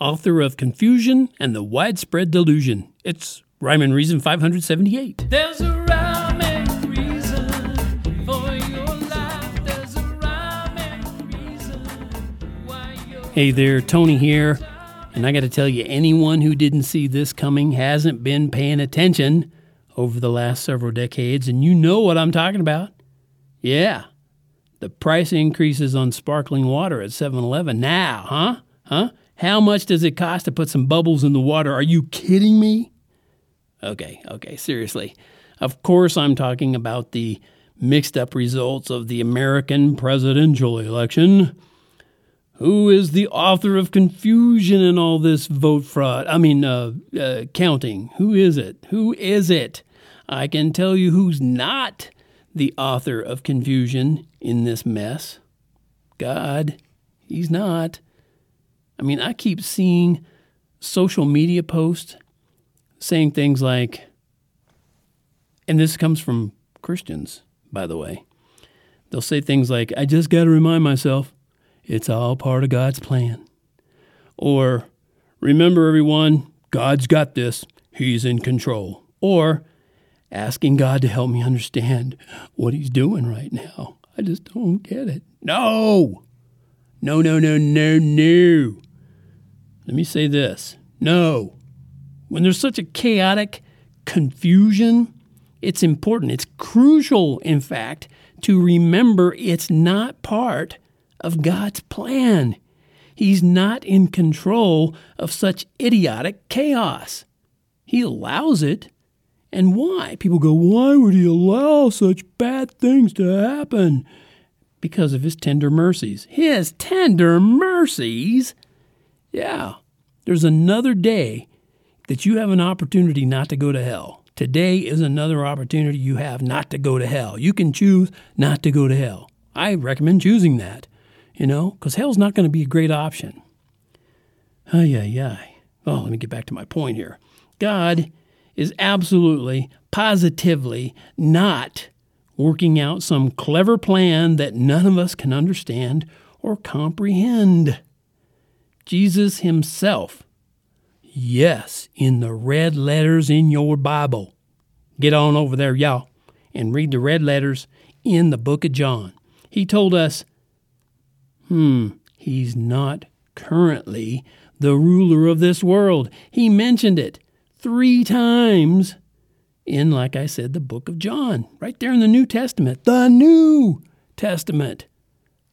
author of Confusion and the Widespread Delusion. It's Rhyme and Reason 578. There's a rhyme and reason for your life. There's a rhyme and reason why you're. Hey there, Tony here. And I got to tell you, anyone who didn't see this coming hasn't been paying attention over the last several decades, and you know what I'm talking about. Yeah, the price increases on sparkling water at 7 Eleven now, huh? Huh? How much does it cost to put some bubbles in the water? Are you kidding me? Okay, okay, seriously. Of course, I'm talking about the mixed up results of the American presidential election. Who is the author of confusion in all this vote fraud? I mean, uh, uh, counting. Who is it? Who is it? I can tell you who's not the author of confusion in this mess. God. He's not. I mean, I keep seeing social media posts saying things like, and this comes from Christians, by the way. They'll say things like, I just got to remind myself it's all part of God's plan. Or, remember everyone, God's got this, He's in control. Or, asking God to help me understand what He's doing right now. I just don't get it. No! No, no, no, no, no. Let me say this no. When there's such a chaotic confusion, it's important, it's crucial, in fact, to remember it's not part of God's plan. He's not in control of such idiotic chaos. He allows it. And why? People go, why would he allow such bad things to happen? Because of his tender mercies. His tender mercies? Yeah. There's another day that you have an opportunity not to go to hell. Today is another opportunity you have not to go to hell. You can choose not to go to hell. I recommend choosing that, you know, because hell's not going to be a great option. Yeah, ay. Oh, let me get back to my point here. God is absolutely, positively not working out some clever plan that none of us can understand or comprehend. Jesus Himself, yes, in the red letters in your Bible. Get on over there, y'all, and read the red letters in the book of John. He told us, hmm, He's not currently the ruler of this world. He mentioned it three times in, like I said, the book of John, right there in the New Testament. The New Testament.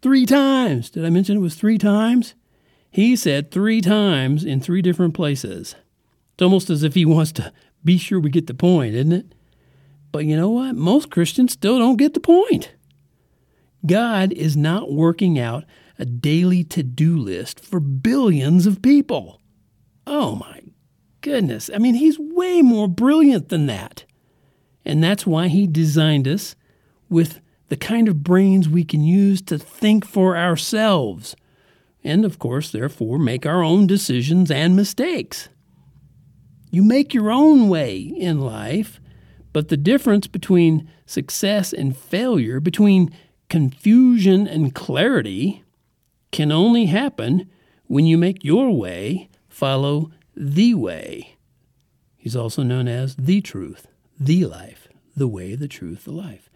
Three times. Did I mention it was three times? He said three times in three different places. It's almost as if he wants to be sure we get the point, isn't it? But you know what? Most Christians still don't get the point. God is not working out a daily to do list for billions of people. Oh my goodness. I mean, he's way more brilliant than that. And that's why he designed us with the kind of brains we can use to think for ourselves. And of course, therefore, make our own decisions and mistakes. You make your own way in life, but the difference between success and failure, between confusion and clarity, can only happen when you make your way follow the way. He's also known as the truth, the life, the way, the truth, the life.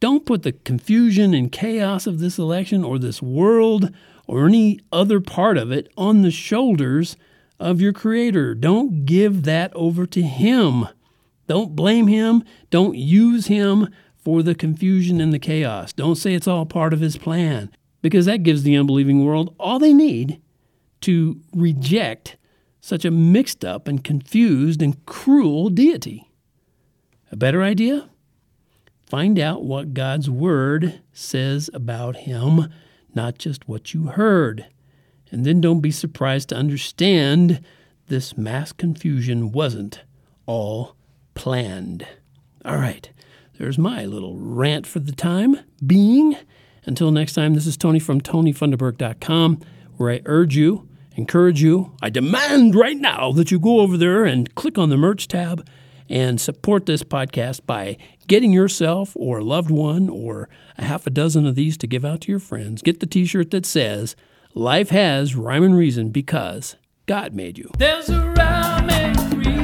Don't put the confusion and chaos of this election or this world or any other part of it on the shoulders of your Creator. Don't give that over to Him. Don't blame Him. Don't use Him for the confusion and the chaos. Don't say it's all part of His plan because that gives the unbelieving world all they need to reject such a mixed up and confused and cruel deity. A better idea? Find out what God's Word says about Him, not just what you heard. And then don't be surprised to understand this mass confusion wasn't all planned. All right, there's my little rant for the time being. Until next time, this is Tony from TonyFunderberg.com, where I urge you, encourage you, I demand right now that you go over there and click on the merch tab and support this podcast by getting yourself or a loved one or a half a dozen of these to give out to your friends. Get the t shirt that says, Life has rhyme and reason because God made you. There's a rhyme and reason